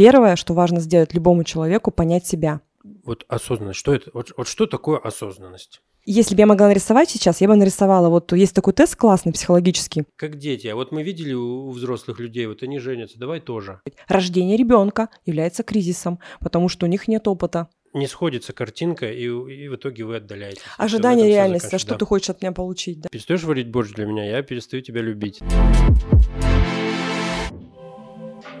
первое, что важно сделать любому человеку, понять себя. Вот осознанность, что это? Вот, вот что такое осознанность? Если бы я могла нарисовать сейчас, я бы нарисовала. Вот есть такой тест классный, психологический. Как дети. А вот мы видели у у взрослых людей, вот они женятся, давай тоже. Рождение ребенка является кризисом, потому что у них нет опыта. Не сходится картинка, и, и в итоге вы отдаляетесь. Ожидание реальности, а что Да. ты хочешь от меня получить, да? Перестаешь варить борщ для меня, я перестаю тебя любить.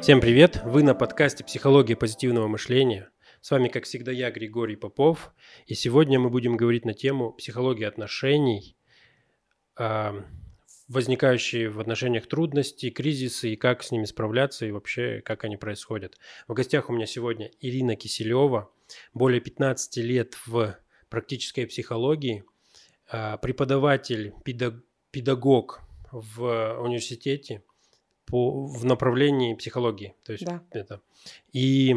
Всем привет! Вы на подкасте «Психология позитивного мышления». С вами, как всегда, я, Григорий Попов. И сегодня мы будем говорить на тему психологии отношений, а, возникающие в отношениях трудности, кризисы, и как с ними справляться, и вообще, как они происходят. В гостях у меня сегодня Ирина Киселева, более 15 лет в практической психологии, а, преподаватель, педаг- педагог в университете по, в направлении психологии. То есть Да. это. И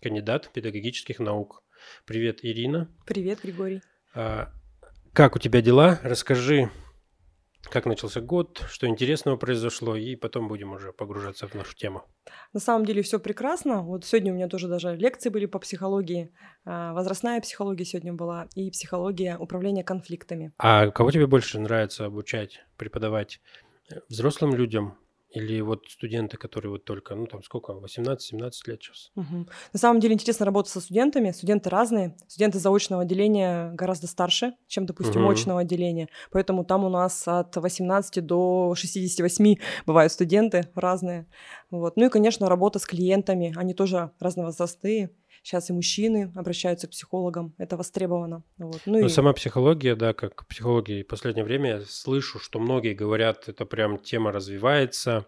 кандидат педагогических наук. Привет, Ирина. Привет, Григорий. А, Как у тебя дела? Расскажи, как начался год, что интересного произошло, и потом будем уже погружаться в нашу тему. На самом деле все прекрасно. Вот сегодня у меня тоже даже лекции были по психологии. А, Возрастная психология сегодня была и психология управления конфликтами. А кого тебе больше нравится обучать, преподавать? Взрослым людям или вот студенты, которые вот только, ну там сколько, 18-17 лет сейчас? Мгм. На самом деле интересно работать со студентами. Студенты разные. Студенты заочного отделения гораздо старше, чем, допустим, Мгм. очного отделения. Поэтому там у нас от 18 до 68 бывают студенты разные. Вот. Ну и, конечно, работа с клиентами. Они тоже разновозрастные. Сейчас и мужчины обращаются к психологам. Это востребовано. Вот. Ну Но и... сама психология, да, как психология, в последнее время я слышу, что многие говорят, это прям тема развивается,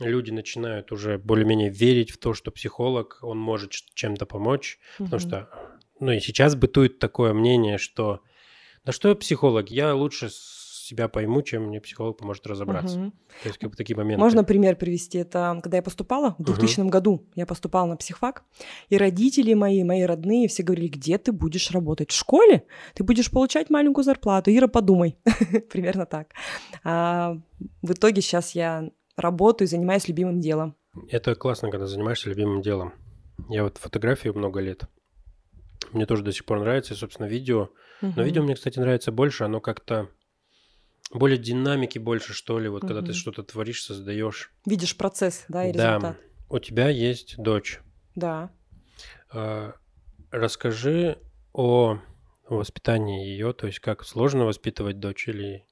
люди начинают уже более-менее верить в то, что психолог, он может чем-то помочь, потому Мгм. что, ну и сейчас бытует такое мнение, что да что я психолог, я лучше себя пойму, чем мне психолог поможет разобраться. Мгм. То есть как бы такие моменты. Можно пример привести? Это когда я поступала в 2000 году, я поступала на психфак, и родители мои, мои родные все говорили, где ты будешь работать? В школе? Ты будешь получать маленькую зарплату. Ира, подумай. Примерно так. А в итоге сейчас я работаю, занимаюсь любимым делом. Это классно, когда занимаешься любимым делом. Я вот фотографию много лет. Мне тоже до сих пор нравится, и, собственно, видео. Но Мгм. видео мне, кстати, нравится больше, оно как-то более динамики больше, что ли, вот когда ты что-то творишь, создаешь. Видишь процесс, да, и Да. результат. У тебя есть дочь. Да. А, Расскажи о воспитании ее, то есть как сложно воспитывать дочь или,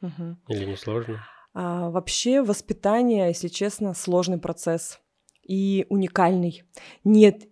Мгм. или не сложно? А, вообще воспитание, если честно, сложный процесс и уникальный. Нет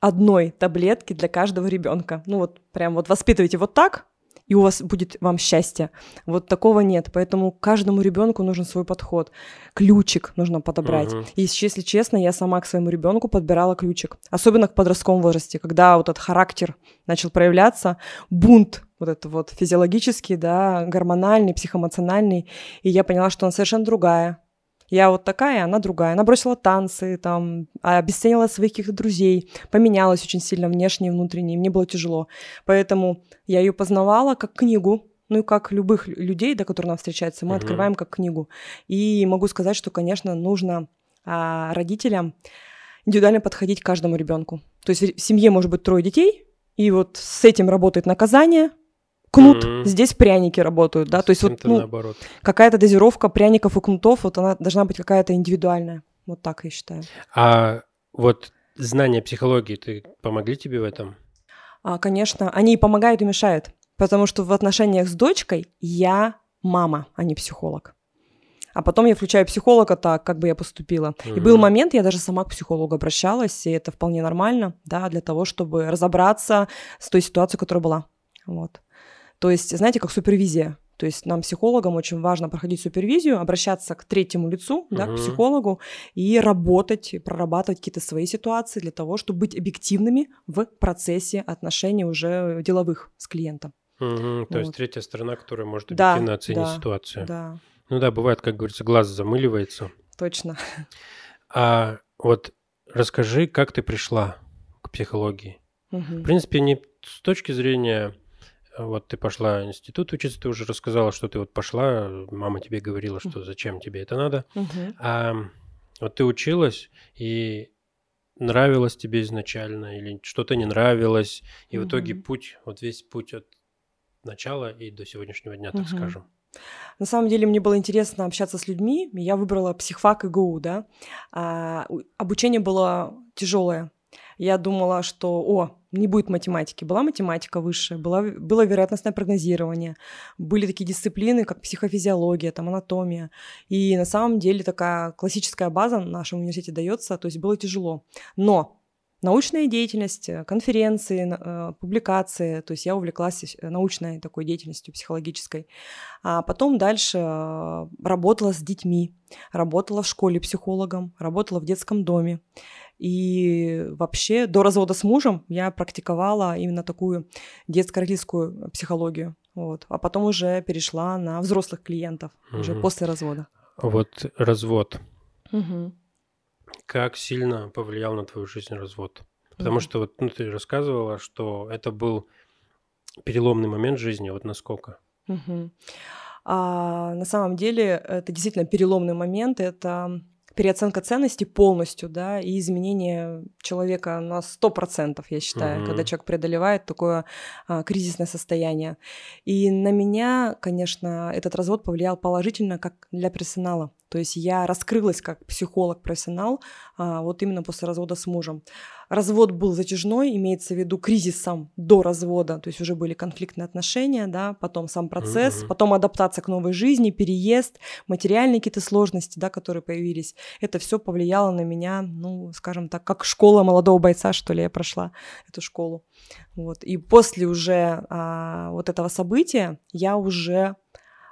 одной таблетки для каждого ребенка. Ну вот прям вот воспитывайте вот так, и у вас будет вам счастье. Вот такого нет. Поэтому каждому ребенку нужен свой подход. Ключик нужно подобрать. Мгм. И если честно, я сама к своему ребенку подбирала ключик. Особенно к подростковому возрасте, когда вот этот характер начал проявляться, бунт вот это вот физиологический, да, гормональный, психоэмоциональный. И я поняла, что она совершенно другая. Я вот такая, она другая. Она бросила танцы, там, обесценила своих каких-то друзей, поменялась очень сильно внешне и внутренне, и мне было тяжело. Поэтому я ее познавала как книгу, ну и как любых лю- людей, до которых нам встречается, мы Мгм. открываем как книгу. И могу сказать, что, конечно, нужно а, родителям индивидуально подходить к каждому ребенку. То есть в семье может быть трое детей, и вот с этим работает наказание, кнут, Мгм. здесь пряники работают, да, то есть вот ну, наоборот. какая-то дозировка пряников и кнутов, вот она должна быть какая-то индивидуальная. Вот так я считаю. А вот знания психологии, ты помогли тебе в этом? А, конечно, они и помогают, и мешают. Потому что в отношениях с дочкой я мама, а не психолог. А потом я включаю психолога так, как бы я поступила. И был момент, я даже сама к психологу обращалась, и это вполне нормально, да, для того, чтобы разобраться с той ситуацией, которая была. Вот. То есть, знаете, как супервизия. То есть нам, психологам, очень важно проходить супервизию, обращаться к третьему лицу, да, к психологу, и работать, прорабатывать какие-то свои ситуации для того, чтобы быть объективными в процессе отношений уже деловых с клиентом. Мгм, То есть Вот. третья сторона, которая может Да, объективно оценить да, ситуацию. Да, Ну да, бывает, как говорится, глаз замыливается. точно. А вот расскажи, как ты пришла к психологии? Мгм. В принципе, не с точки зрения, вот ты пошла в институт учиться, ты уже рассказала, что ты вот пошла, мама тебе говорила, что зачем тебе это надо. А вот ты училась, и нравилось тебе изначально или что-то не нравилось, и в итоге путь, вот весь путь от начала и до сегодняшнего дня, так скажем. На самом деле мне было интересно общаться с людьми. и Я выбрала психфак ИГУ, да. А, обучение было тяжелое. Я думала, что, о, не будет математики. Была математика высшая, была, было вероятностное прогнозирование, были такие дисциплины, как психофизиология, там, анатомия. И на самом деле такая классическая база в нашем университете дается, то есть было тяжело. Но научная деятельность, э, конференции, э, публикации, то есть я увлеклась э, научной такой деятельностью психологической. А потом дальше э, работала с детьми, работала в школе психологом, работала в детском доме. И вообще до развода с мужем я практиковала именно такую детско-родительскую психологию. Вот. А потом уже перешла на взрослых клиентов, уже Мгм. после развода. Вот развод. Мгм. Как сильно повлиял на твою жизнь развод? Потому Мгм. что вот ну, ты рассказывала, что это был переломный момент жизни, вот насколько? Мгм. А, на самом деле это действительно переломный момент, это переоценка ценностей полностью, да, и изменение человека на 100%, я считаю, Мгм. когда человек преодолевает такое а, кризисное состояние. И на меня, конечно, этот развод повлиял положительно как для профессионала. То есть я раскрылась как психолог-профессионал а, вот именно после развода с мужем. Развод был затяжной, имеется в виду кризис сам до развода, то есть уже были конфликтные отношения, да, потом сам процесс, Мгм. потом адаптация к новой жизни, переезд, материальные какие-то сложности, да, которые появились. Это все повлияло на меня, ну, скажем так, как школа молодого бойца, что ли, я прошла эту школу. Вот. И после уже а, вот этого события я уже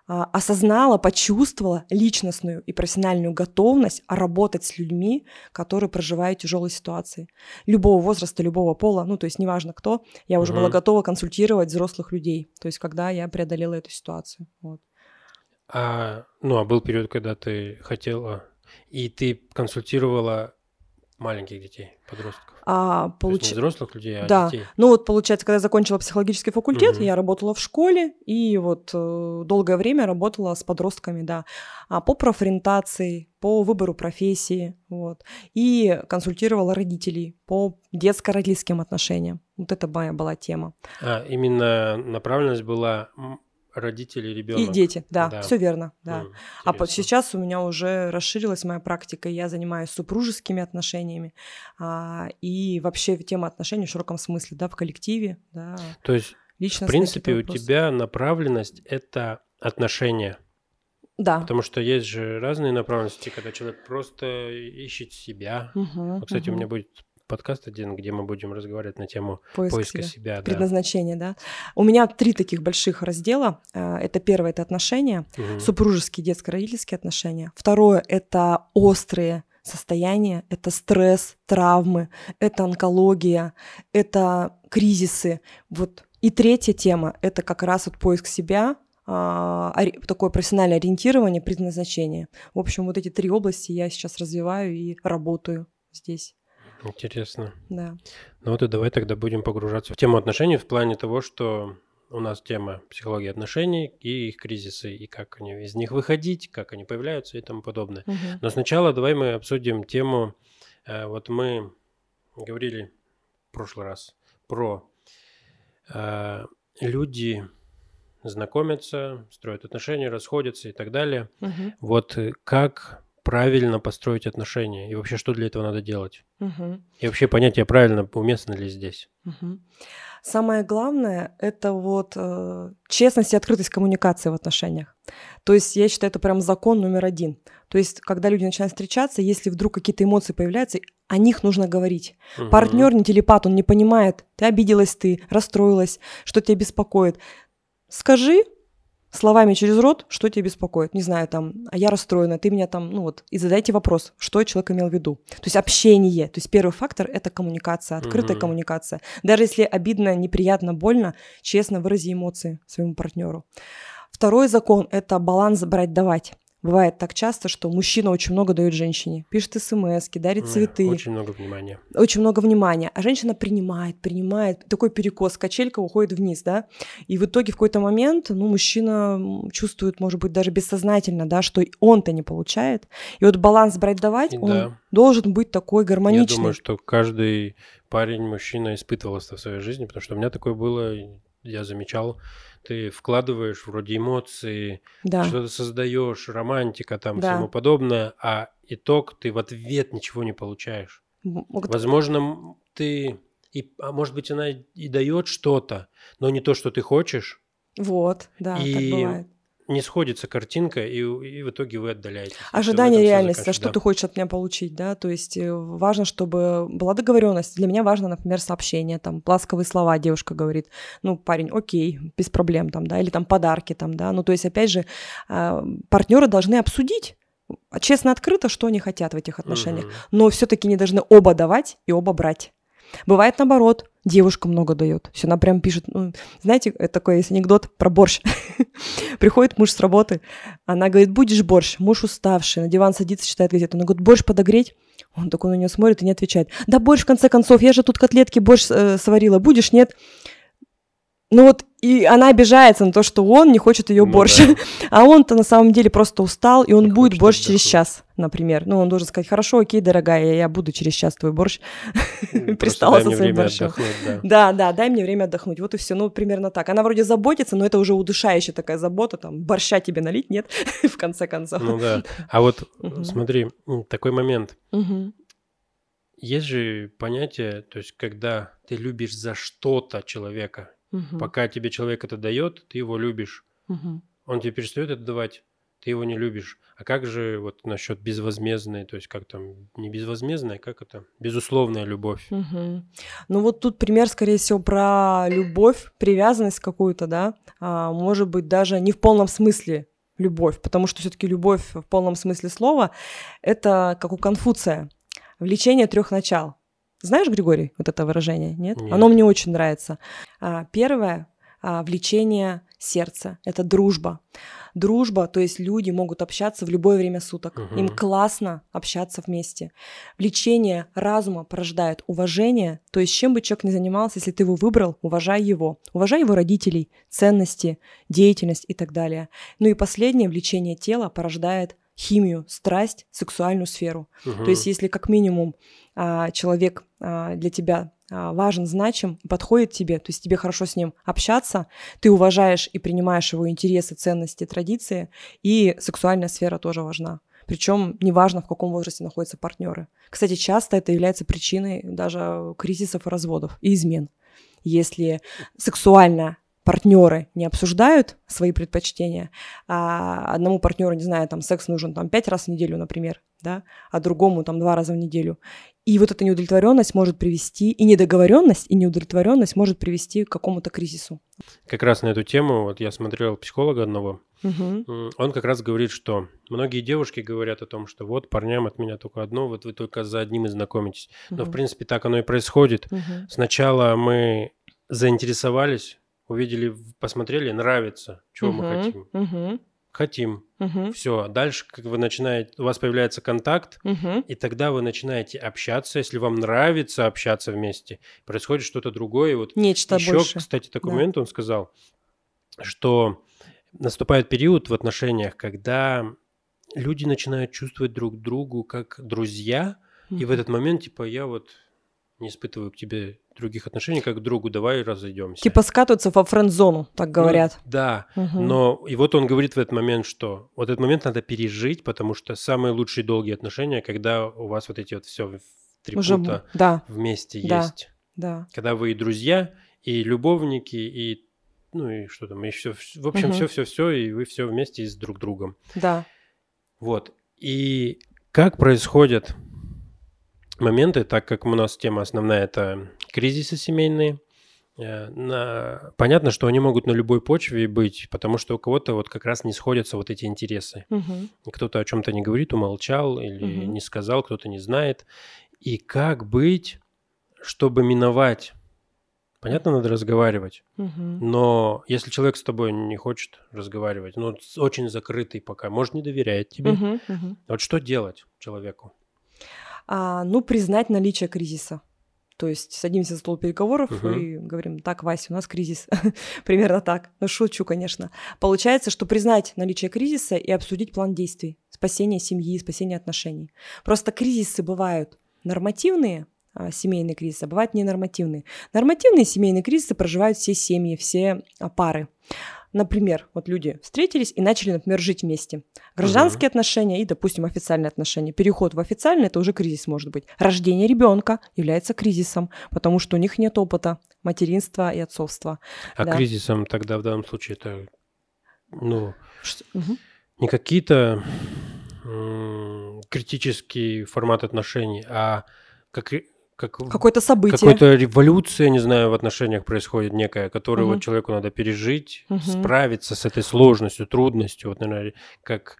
осознала, почувствовала личностную и профессиональную готовность работать с людьми, которые проживают тяжелые ситуации. Любого возраста, любого пола, ну, то есть неважно кто, я уже была Мгм. готова консультировать взрослых людей, то есть когда я преодолела эту ситуацию. Вот. А, ну, а был период, когда ты хотела, и ты консультировала маленьких детей, подростков. А, получ- не взрослых людей, а Да. детей. Ну вот, получается, когда я закончила психологический факультет, Мгм. я работала в школе и вот э, долгое время работала с подростками, да, а, по профориентации, по выбору профессии, вот, и консультировала родителей по детско-родительским отношениям. Вот это моя была тема. А, именно направленность была родители, ребенок. И дети, да, Да. все верно, да. М, А интересно. сейчас у меня уже расширилась моя практика, я занимаюсь супружескими отношениями а, и вообще тема отношений в широком смысле, да, в коллективе, да, То есть, в принципе, у тебя направленность – это отношения. Да. Потому что есть же разные направленности, когда человек просто ищет себя. Мгм, Вот, Кстати, у мгм. меня будет подкаст один, где мы будем разговаривать на тему Поиск поиска себя. себя. да. предназначение, да. У меня три таких больших раздела. Э, Это первое, это отношения, Мгм. супружеские, детско-родительские отношения. Второе, это острые состояния, это стресс, травмы, это онкология, это кризисы. Вот. И третья тема, это как раз вот поиск себя, а, такое профессиональное ориентирование, предназначение. В общем, вот эти три области я сейчас развиваю и работаю здесь. Интересно. Да. Ну вот и давай тогда будем погружаться в тему отношений в плане того, что у нас тема психологии отношений и их кризисы, и как они из них выходить, как они появляются и тому подобное. Мгм. Но сначала давай мы обсудим тему. э, Вот мы говорили в прошлый раз про э, люди знакомятся, строят отношения, расходятся и так далее. Мгм. Вот э, как правильно построить отношения и вообще что для этого надо делать? Мгм. И вообще понятие правильно уместно ли здесь? Мгм. Самое главное это вот э, честность и открытость коммуникации в отношениях. То есть я считаю, это прям закон номер один. То есть, когда люди начинают встречаться, если вдруг какие-то эмоции появляются, о них нужно говорить. Мгм. Партнер не телепат, он не понимает, ты обиделась ты, расстроилась, что тебя беспокоит. Скажи словами через рот, что тебя беспокоит. Не знаю, там, а я расстроена, ты меня там, ну вот, и задайте вопрос, что человек имел в виду. То есть общение. То есть первый фактор – это коммуникация, открытая Мгм. коммуникация. Даже если обидно, неприятно, больно, честно вырази эмоции своему партнеру. Второй закон – это баланс брать-давать. Бывает так часто, что мужчина очень много дает женщине. Пишет смс дарит цветы. Очень много внимания. Очень много внимания. А женщина принимает, принимает. Такой перекос, качелька уходит вниз, да. И в итоге в какой-то момент, ну, мужчина чувствует, может быть, даже бессознательно, да, что он-то не получает. И вот баланс брать-давать, он да. должен быть такой гармоничный. Я думаю, что каждый парень, мужчина испытывал это в своей жизни, потому что у меня такое было, я замечал, ты вкладываешь вроде эмоции, да. что-то создаешь, романтика там, да. всему подобное, а итог ты в ответ ничего не получаешь. Возможно, ты и, а может быть, она и дает что-то, но не то, что ты хочешь. Вот, да, и так бывает не сходится картинка, и, и в итоге вы отдаляетесь. Ожидание реальности, а что да. ты хочешь от меня получить, да, то есть э, важно, чтобы была договоренность. Для меня важно, например, сообщение, там, ласковые слова девушка говорит, ну, парень, окей, без проблем, там, да, или там подарки, там, да, ну, то есть, опять же, а, партнеры должны обсудить, честно, открыто, что они хотят в этих отношениях, угу. но все-таки не должны оба давать и оба брать. Бывает наоборот, девушка много дает. Все, она прям пишет, ну, знаете, это такой есть анекдот про борщ. Приходит муж с работы, она говорит, будешь борщ, муж уставший, на диван садится, читает газету. Она говорит, борщ подогреть? Он такой на нее смотрит и не отвечает. Да борщ, в конце концов, я же тут котлетки борщ э, сварила, будешь, нет? Ну вот и она обижается на то, что он не хочет ее ну, борщ. Да. А он-то на самом деле просто устал, и он не будет борщ через час, например. Ну, он должен сказать, хорошо, окей, дорогая, я буду через час твой борщ. Пристала со своим борщом. Да. да, дай мне время отдохнуть. Вот и все. Ну, примерно так. Она вроде заботится, но это уже удушающая такая забота, там, борща тебе налить, нет, в конце концов. Ну да. А вот смотри, такой момент. Есть же понятие, то есть, когда ты любишь за что-то человека, Угу. Пока тебе человек это дает, ты его любишь. Угу. Он тебе перестает это давать, ты его не любишь. А как же вот насчет безвозмездной, то есть как там, не безвозмездная, как это? Безусловная любовь. Угу. Ну вот тут пример, скорее всего, про любовь, привязанность какую-то, да, а, может быть, даже не в полном смысле любовь, потому что все-таки любовь в полном смысле слова это как у Конфуция, влечение трех начал. Знаешь, Григорий, вот это выражение, нет? нет. Оно мне очень нравится. А, первое а, влечение сердца – это дружба. Дружба, то есть люди могут общаться в любое время суток. Угу. Им классно общаться вместе. Влечение разума порождает уважение, то есть чем бы человек ни занимался, если ты его выбрал, уважай его. Уважай его родителей, ценности, деятельность и так далее. Ну и последнее, влечение тела порождает химию, страсть, сексуальную сферу. Угу. То есть если как минимум человек а, для тебя а, важен, значим, подходит тебе, то есть тебе хорошо с ним общаться, ты уважаешь и принимаешь его интересы, ценности, традиции, и сексуальная сфера тоже важна. Причем неважно, в каком возрасте находятся партнеры. Кстати, часто это является причиной даже кризисов и разводов и измен. Если сексуально партнеры не обсуждают свои предпочтения, а одному партнеру, не знаю, там секс нужен там пять раз в неделю, например, да, а другому там два раза в неделю. И вот эта неудовлетворенность может привести, и недоговоренность, и неудовлетворенность может привести к какому-то кризису. Как раз на эту тему, вот я смотрел психолога одного, угу. он как раз говорит, что многие девушки говорят о том, что вот парням от меня только одно, вот вы только за одним и знакомитесь. Угу. Но в принципе так оно и происходит. Угу. Сначала мы заинтересовались, увидели, посмотрели, нравится, чего угу. мы хотим. Угу хотим. Угу. Все, дальше как вы начинаете, у вас появляется контакт, угу. и тогда вы начинаете общаться, если вам нравится общаться вместе, происходит что-то другое. И вот Нечто еще, больше. кстати, такой да. момент он сказал, что наступает период в отношениях, когда люди начинают чувствовать друг другу как друзья, угу. и в этот момент типа я вот не испытываю к тебе других отношений, как к другу, давай разойдемся. Типа скатываться во френд-зону, так ну, говорят. Ну, да, угу. но и вот он говорит в этот момент, что вот этот момент надо пережить, потому что самые лучшие долгие отношения, когда у вас вот эти вот все три Уже, пута да. вместе да. есть. Да. Когда вы и друзья, и любовники, и ну и что там, и все, в общем, угу. все-все-все, и вы все вместе с друг другом. Да. Вот. И как происходит моменты, так как у нас тема основная – это кризисы семейные. Э, на... Понятно, что они могут на любой почве быть, потому что у кого-то вот как раз не сходятся вот эти интересы. Угу. Кто-то о чем-то не говорит, умолчал или угу. не сказал, кто-то не знает. И как быть, чтобы миновать Понятно, надо разговаривать. Мгм. Но если человек с тобой не хочет разговаривать, ну, очень закрытый пока, может, не доверяет тебе. Мгм. Вот что делать человеку? А, ну, признать наличие кризиса. То есть садимся за стол переговоров Мгм. и говорим, так, Вася, у нас кризис. Примерно так. Ну, шучу, конечно. Получается, что признать наличие кризиса и обсудить план действий. Спасение семьи, спасение отношений. Просто кризисы бывают нормативные, а, семейные кризисы, а бывают ненормативные. Нормативные семейные кризисы проживают все семьи, все а, пары. Например, вот люди встретились и начали, например, жить вместе. Гражданские отношения и, допустим, официальные отношения. Переход в официальные это уже кризис может быть. Рождение ребенка является кризисом, потому что у них нет опыта материнства и отцовства. А Да. кризисом тогда в данном случае это, ну, мгм. не какие-то м, критический формат отношений, а как, как Какое-то событие. какая-то революция, не знаю, в отношениях происходит некая, которую Мгм. вот человеку надо пережить, Мгм. справиться с этой сложностью, трудностью. Вот, наверное, как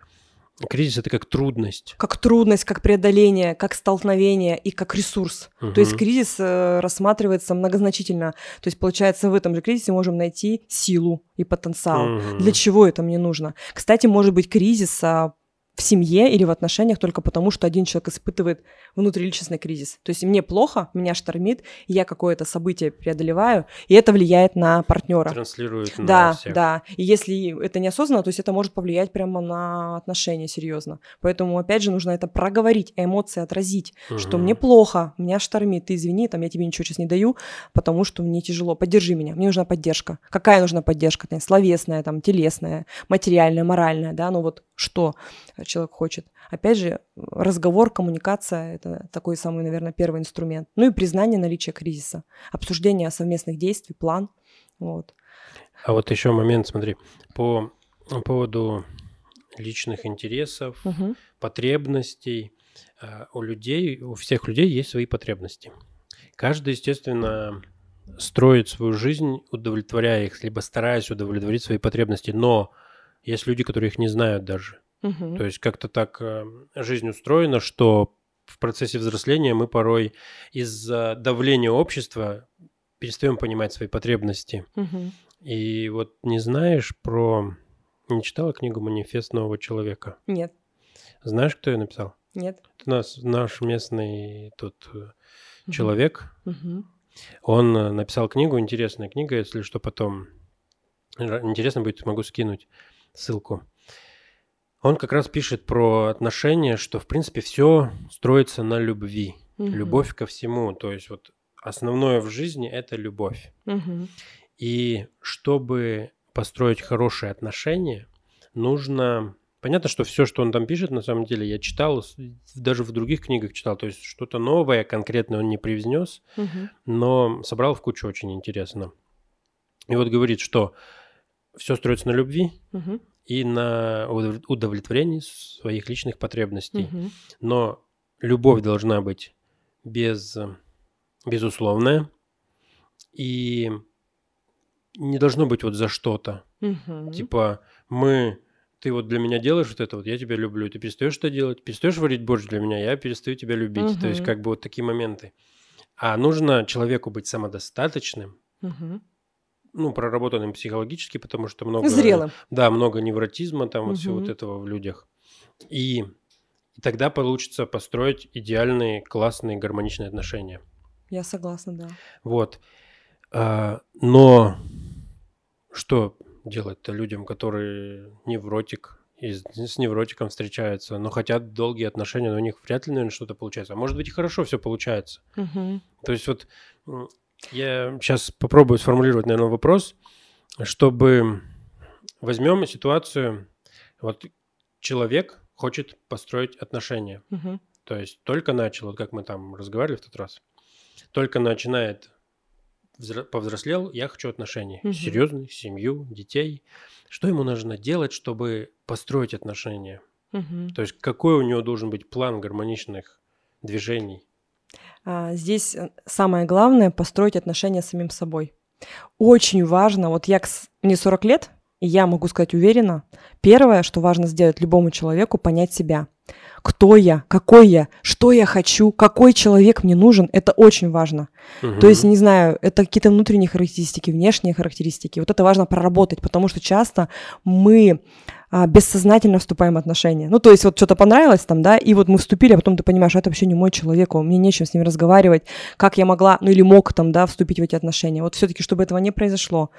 кризис это как трудность. Как трудность, как преодоление, как столкновение и как ресурс. То есть кризис э, рассматривается многозначительно. То есть, получается, в этом же кризисе можем найти силу и потенциал. Мгм. Для чего это мне нужно? Кстати, может быть кризис а, в семье или в отношениях только потому, что один человек испытывает внутриличностный кризис. То есть мне плохо, меня штормит, я какое-то событие преодолеваю, и это влияет на партнера. Транслирует на Да, всех. да. И если это неосознанно, то есть это может повлиять прямо на отношения серьезно. Поэтому, опять же, нужно это проговорить, эмоции отразить, что Мгм. мне плохо, меня штормит, ты извини, там я тебе ничего сейчас не даю, потому что мне тяжело, поддержи меня, мне нужна поддержка. Какая нужна поддержка? Там, словесная, там, телесная, материальная, моральная, да, ну вот что человек хочет. Опять же, разговор, коммуникация – это такой самый, наверное, первый инструмент. Ну и признание наличия кризиса, обсуждение совместных действий, план, вот. А вот еще момент, смотри, по поводу личных интересов, Мгм. потребностей. А, У людей, у всех людей есть свои потребности. Каждый, естественно, строит свою жизнь, удовлетворяя их, либо стараясь удовлетворить свои потребности. Но есть люди, которые их не знают даже. То есть как-то так э, жизнь устроена, что в процессе взросления мы порой из-за давления общества перестаем понимать свои потребности. И вот не знаешь про... Не читала книгу «Манифест нового человека»? Нет, Знаешь, кто ее написал? нет. Это нас, наш местный э, Мгм. человек. Мгм. Он э, написал книгу, интересная книга, если что, потом интересно будет, смогу скинуть ссылку. Он как раз пишет про отношения, что, в принципе, все строится на любви. Мгм. Любовь ко всему. То есть вот основное в жизни – это любовь. Мгм. И чтобы построить хорошие отношения, нужно... Понятно, что все, что он там пишет, на самом деле, я читал, даже в других книгах читал, то есть что-то новое конкретно он не привнес, Мгм. но собрал в кучу очень интересно. И вот говорит, что все строится на любви Мгм. И на удов- удовлетворении своих личных потребностей. Мгм. Но любовь должна быть без, безусловная и не должно быть вот за что-то. Мгм. Типа мы, ты вот для меня делаешь вот это, вот я тебя люблю, ты перестаешь это делать, перестаешь варить борщ для меня, я перестаю тебя любить. То есть как бы вот такие моменты. А нужно человеку быть самодостаточным, Мгм. Ну, проработанным психологически, потому что много... Зрелым. Да, много невротизма, там вот всего вот этого в людях. И, тогда получится построить идеальные, классные, гармоничные отношения. Я согласна, да. Вот. А, но что делать-то людям, которые невротик, и с, невротиком встречаются, но хотят долгие отношения, но у них вряд ли, наверное, что-то получается. А может быть и хорошо все получается. Мгм. То есть вот я сейчас попробую сформулировать, наверное, вопрос, чтобы возьмем ситуацию, вот человек хочет построить отношения, Мгм. то есть только начал, вот как мы там разговаривали в тот раз, только начинает взро- повзрослел, я хочу отношений, Мгм. серьезных, семью, детей. Что ему нужно делать, чтобы построить отношения? Мгм. То есть какой у него должен быть план гармоничных движений? А, Здесь э, самое главное построить отношения с самим собой. Очень важно, вот я, мне 40 лет, И я могу сказать уверенно, первое, что важно сделать любому человеку, понять себя. Кто я, какой я, что я хочу, какой человек мне нужен, это очень важно. Угу. То есть, не знаю, это какие-то внутренние характеристики, внешние характеристики. Вот это важно проработать, потому что часто мы а, бессознательно вступаем в отношения. Ну, то есть вот что-то понравилось там, да, и вот мы вступили, а потом ты понимаешь, это вообще не мой человек, мне нечем с ним разговаривать, как я могла, ну или мог там, да, вступить в эти отношения. Вот все-таки, чтобы этого не произошло.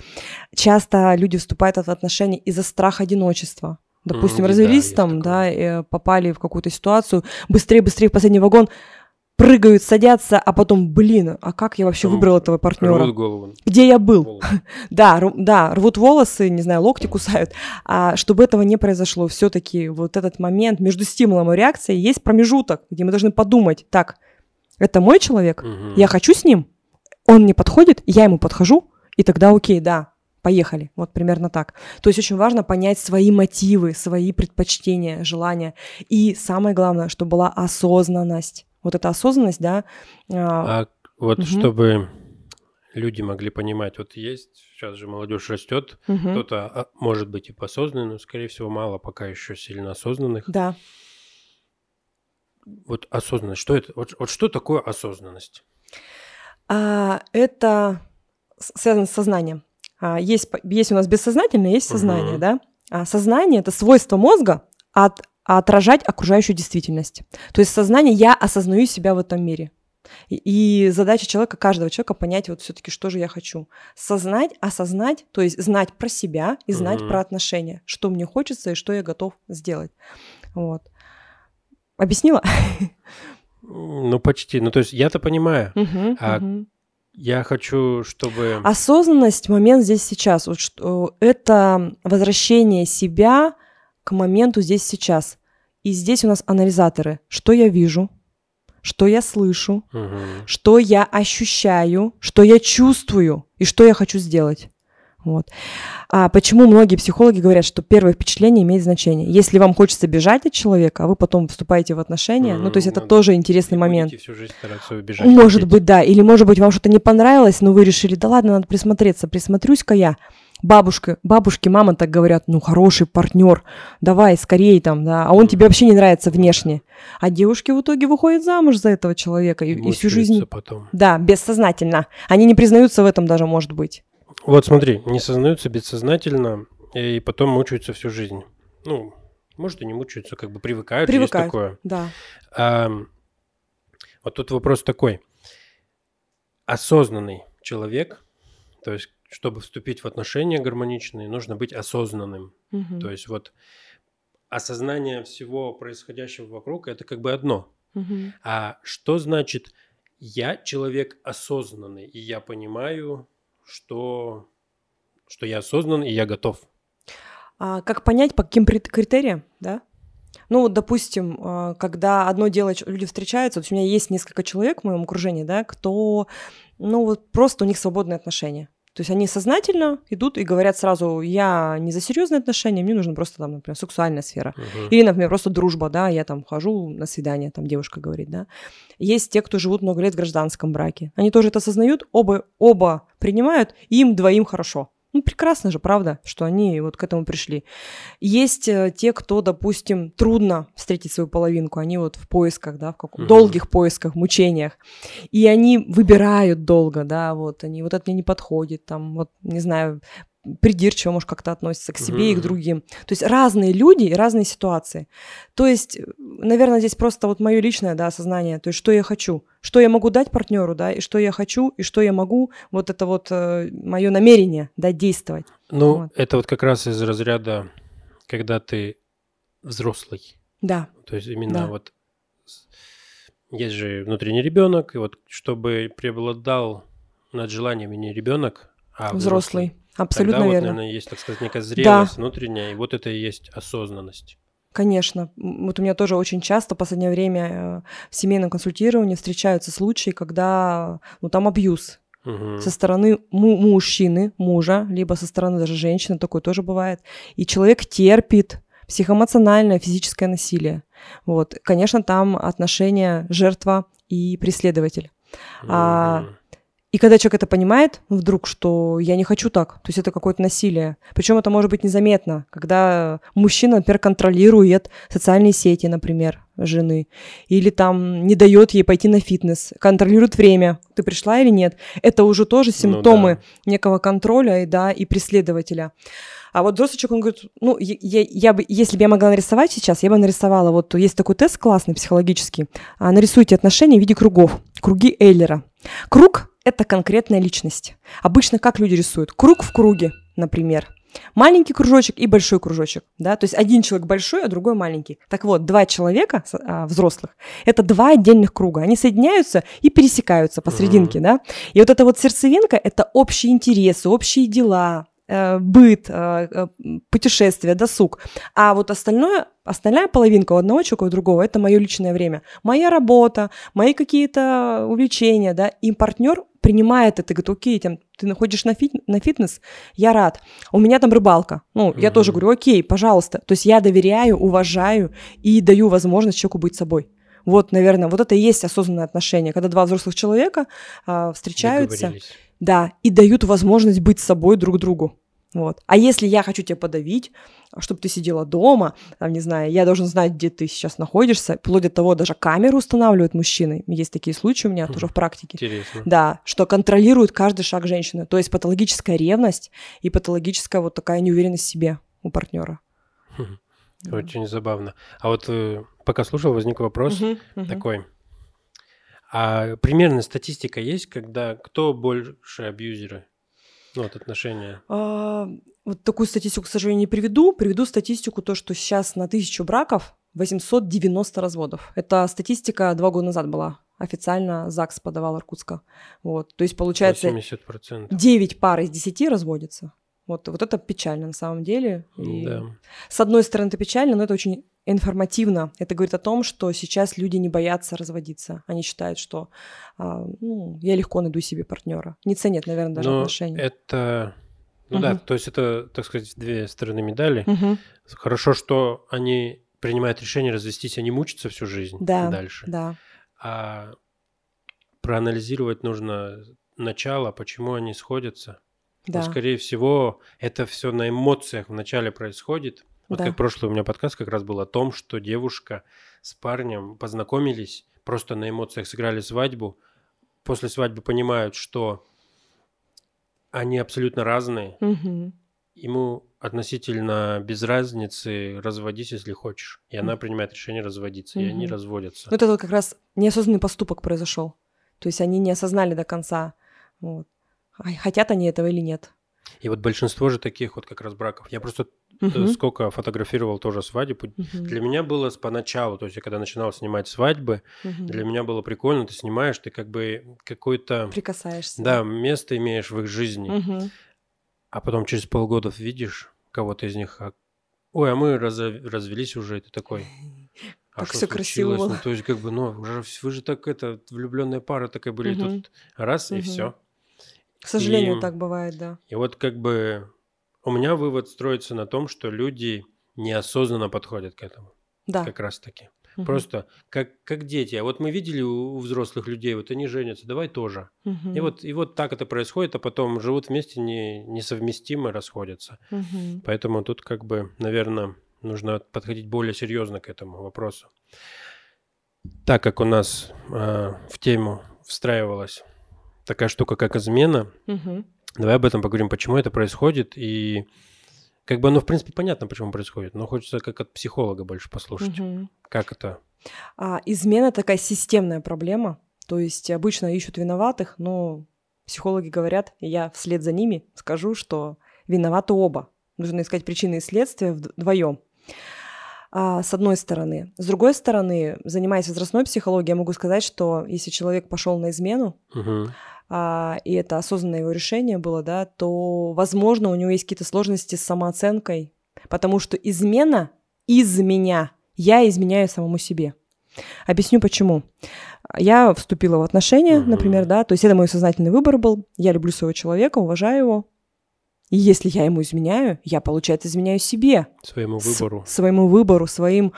Часто люди вступают в отношения из-за страха одиночества. Допустим, mm, развелись да, там, да, и попали в какую-то ситуацию, быстрее, быстрее в последний вагон, прыгают, садятся, а потом, блин, а как я вообще выбрал этого партнера? Рвут голову. Где я был? да, ру, да, рвут волосы, не знаю, локти кусают. А чтобы этого не произошло, все-таки вот этот момент между стимулом и реакцией есть промежуток, где мы должны подумать, так, это мой человек, угу. я хочу с ним, он мне подходит, я ему подхожу, и тогда окей, да, поехали. Вот примерно так. То есть очень важно понять свои мотивы, свои предпочтения, желания. И самое главное, чтобы была осознанность вот эта осознанность, да. А, а вот угу. чтобы люди могли понимать, вот есть, сейчас же молодежь растет, угу. кто-то а, может быть и посознанный, но, скорее всего, мало пока еще сильно осознанных. Да. Вот осознанность, что это? Вот, вот что такое осознанность? А, это связано с сознанием. А, есть, есть у нас бессознательное, есть сознание, угу. да? А сознание – это свойство мозга от отражать окружающую действительность. То есть сознание я осознаю себя в этом мире. И, задача человека, каждого человека понять вот все-таки, что же я хочу. Сознать, осознать, то есть знать про себя и знать mm-hmm. про отношения, что мне хочется и что я готов сделать. Вот. Объяснила? Ну, почти. Ну, то есть я-то понимаю. Uh-huh, а uh-huh. Я хочу, чтобы... Осознанность, момент здесь сейчас. Вот что, это возвращение себя к моменту здесь сейчас. И здесь у нас анализаторы. Что я вижу, что я слышу, угу. что я ощущаю, что я чувствую и что я хочу сделать. Вот. А почему многие психологи говорят, что первое впечатление имеет значение? Если вам хочется бежать от человека, а вы потом вступаете в отношения, mm, ну то есть это тоже интересный момент. Всю жизнь убежать, может быть, да. Или может быть вам что-то не понравилось, но вы решили, да ладно, надо присмотреться, присмотрюсь-ка я бабушка, бабушки, мама так говорят, ну, хороший партнер, давай, скорее там, да, а он тебе вообще не нравится внешне. А девушки в итоге выходят замуж за этого человека и, и всю жизнь... потом. Да, бессознательно. Они не признаются в этом даже, может быть. Вот смотри, не сознаются бессознательно и потом мучаются всю жизнь. Ну, может, и не мучаются, как бы привыкают, привыкают есть такое. Да. А, вот тут вопрос такой. Осознанный человек, то есть чтобы вступить в отношения гармоничные, нужно быть осознанным. Угу. То есть вот осознание всего происходящего вокруг это как бы одно. Угу. А что значит я человек осознанный и я понимаю, что что я осознан и я готов. А как понять по каким критериям, да? Ну, вот, допустим, а, когда одно дело люди встречаются, вот у меня есть несколько человек в моем окружении, да, кто, ну, вот просто у них свободные отношения. То есть они сознательно идут и говорят сразу, я не за серьезные отношения, мне нужна просто там, например, сексуальная сфера. Uh-huh. Или, например, просто дружба, да, я там хожу на свидание, там девушка говорит, да. Есть те, кто живут много лет в гражданском браке. Они тоже это осознают, оба, оба принимают, и им двоим хорошо. Ну, прекрасно же, правда, что они вот к этому пришли. Есть э, те, кто, допустим, трудно встретить свою половинку, они вот в поисках, да, в каком угу. долгих поисках, мучениях, и они выбирают долго, да, вот, они, вот это мне не подходит, там, вот, не знаю, придирчиво, может, как-то относятся к себе mm-hmm. и к другим. То есть разные люди и разные ситуации. То есть, наверное, здесь просто вот мое личное, да, осознание, то есть что я хочу, что я могу дать партнеру, да, и что я хочу, и что я могу, вот это вот э, мое намерение, да, действовать. Ну, вот. это вот как раз из разряда, когда ты взрослый. Да. То есть именно да. вот есть же внутренний ребенок, и вот чтобы преобладал над желаниями не ребенок, а взрослый. взрослый Абсолютно Тогда верно. вот, наверное, есть, так сказать, некая зрелость да. внутренняя, и вот это и есть осознанность. Конечно. Вот у меня тоже очень часто в последнее время э, в семейном консультировании встречаются случаи, когда ну, там абьюз угу. со стороны му- мужчины, мужа, либо со стороны даже женщины, такое тоже бывает. И человек терпит психоэмоциональное, физическое насилие. Вот. Конечно, там отношения жертва и преследователь. Угу. А, И когда человек это понимает, вдруг, что я не хочу так, то есть это какое-то насилие. Причем это может быть незаметно, когда мужчина, например, контролирует социальные сети, например, жены, или там не дает ей пойти на фитнес, контролирует время, ты пришла или нет. Это уже тоже симптомы ну, да. некого контроля и, да, и преследователя. А вот взрослый человек, он говорит, ну, я, я бы, если бы я могла нарисовать сейчас, я бы нарисовала, вот есть такой тест классный, психологический, а, нарисуйте отношения в виде кругов, круги Эйлера. Круг – это конкретная личность. Обычно как люди рисуют? Круг в круге, например. Маленький кружочек и большой кружочек, да, то есть один человек большой, а другой маленький. Так вот, два человека а, взрослых – это два отдельных круга, они соединяются и пересекаются посерединке, mm-hmm. да. И вот эта вот сердцевинка – это общие интересы, общие дела, Э, быт, э, э, путешествия, досуг. А вот остальное, остальная половинка у одного человека, у другого, это мое личное время. Моя работа, мои какие-то увлечения, да, и партнер принимает это, говорит, окей, там, ты находишь на, фит, на фитнес, я рад. У меня там рыбалка. Ну, mm-hmm. я тоже говорю, окей, пожалуйста. То есть я доверяю, уважаю и даю возможность человеку быть собой. Вот, наверное, вот это и есть осознанное отношение, когда два взрослых человека а, встречаются да, и дают возможность быть собой друг другу. Вот. А если я хочу тебя подавить, чтобы ты сидела дома, там, не знаю, я должен знать, где ты сейчас находишься, вплоть до того, даже камеру устанавливают мужчины. Есть такие случаи у меня тоже в практике. Интересно. Да, что контролируют каждый шаг женщины. То есть патологическая ревность и патологическая вот такая неуверенность в себе у партнера. Очень забавно. А вот э, пока слушал, возник вопрос такой. А примерно статистика есть, когда кто больше абьюзеры? Ну, вот отношения. А, вот такую статистику, к сожалению, не приведу. Приведу статистику, то, что сейчас на тысячу браков 890 разводов. Это статистика два года назад была. Официально ЗАГС подавал Иркутска. Вот. То есть, получается, 80%. 9 пар из 10 разводятся. Вот, вот это печально на самом деле. И да. С одной стороны, это печально, но это очень информативно. Это говорит о том, что сейчас люди не боятся разводиться. Они считают, что а, ну, я легко найду себе партнера. Не ценят, наверное, даже но отношения. Это ну угу. да, то есть это, так сказать, две стороны медали. Угу. Хорошо, что они принимают решение развестись, они мучатся всю жизнь да, дальше. Да. А проанализировать нужно начало, почему они сходятся. Да. Но, скорее всего, это все на эмоциях вначале происходит. Вот да. как прошлый у меня подкаст как раз был о том, что девушка с парнем познакомились, просто на эмоциях сыграли свадьбу, после свадьбы понимают, что они абсолютно разные. Угу. Ему относительно без разницы разводись, если хочешь. И она принимает решение разводиться, угу. и они разводятся. Ну, это вот как раз неосознанный поступок произошел. То есть они не осознали до конца, вот. Хотят они этого или нет. И вот большинство же таких вот как раз браков. Я просто угу. сколько фотографировал тоже свадьбу. Угу. Для меня было поначалу, то есть я когда начинал снимать свадьбы, угу. для меня было прикольно, ты снимаешь, ты как бы какой-то... Прикасаешься. Да, место имеешь в их жизни. Угу. А потом через полгода видишь кого-то из них, а... ой, а мы раз... развелись уже, и ты такой... А так все красиво. Ну, то есть, как бы, ну, уже, вы же так, это, влюбленная пара такая были, угу. тут раз, угу. и все. К сожалению, и, так бывает, да. И вот как бы у меня вывод строится на том, что люди неосознанно подходят к этому. Да. Как раз таки. Угу. Просто как, как дети. А вот мы видели у, у взрослых людей, вот они женятся, давай тоже. Угу. И, вот, и вот так это происходит, а потом живут вместе не, несовместимо, расходятся. Угу. Поэтому тут как бы, наверное, нужно подходить более серьезно к этому вопросу. Так как у нас э, в тему встраивалась такая штука, как измена. Угу. Давай об этом поговорим, почему это происходит и как бы оно, в принципе, понятно, почему происходит, но хочется как от психолога больше послушать. Угу. Как это? А, измена такая системная проблема. То есть обычно ищут виноватых, но психологи говорят, и я вслед за ними скажу, что виноваты оба. Нужно искать причины и следствия вдвоем. А, с одной стороны. С другой стороны, занимаясь возрастной психологией, я могу сказать, что если человек пошел на измену, угу. А, и это осознанное его решение было, да, то, возможно, у него есть какие-то сложности с самооценкой, потому что измена из меня, я изменяю самому себе. Объясню почему. Я вступила в отношения, угу. например, да, то есть это мой сознательный выбор был. Я люблю своего человека, уважаю его, и если я ему изменяю, я, получается, изменяю себе. Своему выбору. С, своему выбору, своим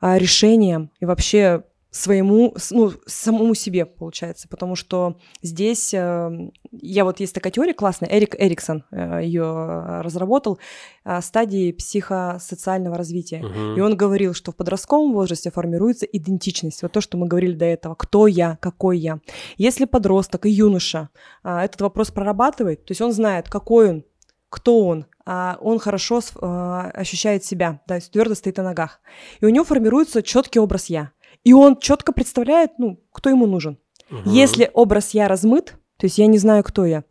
а, решениям. И вообще своему, ну, самому себе, получается, потому что здесь, э, я вот есть такая теория классная, Эрик Эриксон э, ее разработал, э, стадии психосоциального развития, Мгм. и он говорил, что в подростковом возрасте формируется идентичность, вот то, что мы говорили до этого, кто я, какой я. Если подросток и юноша этот вопрос прорабатывает, то есть он знает, какой он, кто он, а он хорошо ощущает себя, да, твердо стоит на ногах, и у него формируется четкий образ я. И он четко представляет, ну, кто ему нужен. Мгм. Если образ я размыт, то есть я не знаю, кто я,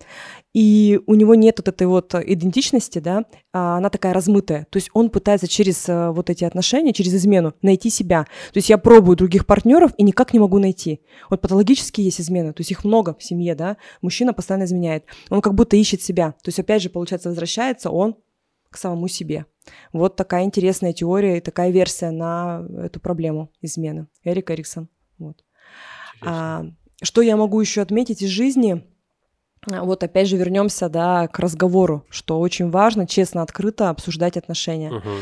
и у него нет вот этой вот идентичности, да, а она такая размытая. То есть он пытается через э, вот эти отношения, через измену найти себя. То есть я пробую других партнеров и никак не могу найти. Вот патологически есть измены, то есть их много в семье, да, мужчина постоянно изменяет. Он как будто ищет себя. То есть опять же, получается, возвращается он к самому себе. Вот такая интересная теория и такая версия на эту проблему измены. Эрик Эриксон. Вот. А, что я могу еще отметить из жизни? А, Вот опять же вернемся да, к разговору, что очень важно честно, открыто обсуждать отношения. Мгм.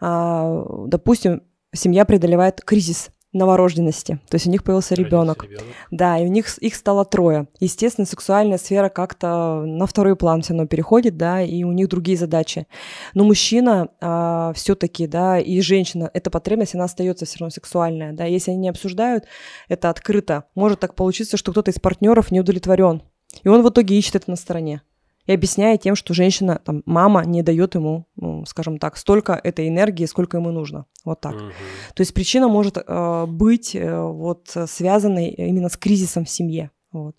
А, допустим, семья преодолевает кризис новорожденности, то есть у них появился ребенок. ребенок. Да, и у них их стало трое. Естественно, сексуальная сфера как-то на второй план все равно переходит, да, и у них другие задачи. Но мужчина все-таки, да, и женщина, эта потребность, она остается все равно сексуальная, да. Если они не обсуждают это открыто, может так получиться, что кто-то из партнеров не удовлетворен. И он в итоге ищет это на стороне. И объясняет тем, что женщина, там, мама не дает ему, ну, скажем так, столько этой энергии, сколько ему нужно. Вот так. Мгм. То есть причина может э, быть э, вот э, связанной именно с кризисом в семье. Вот.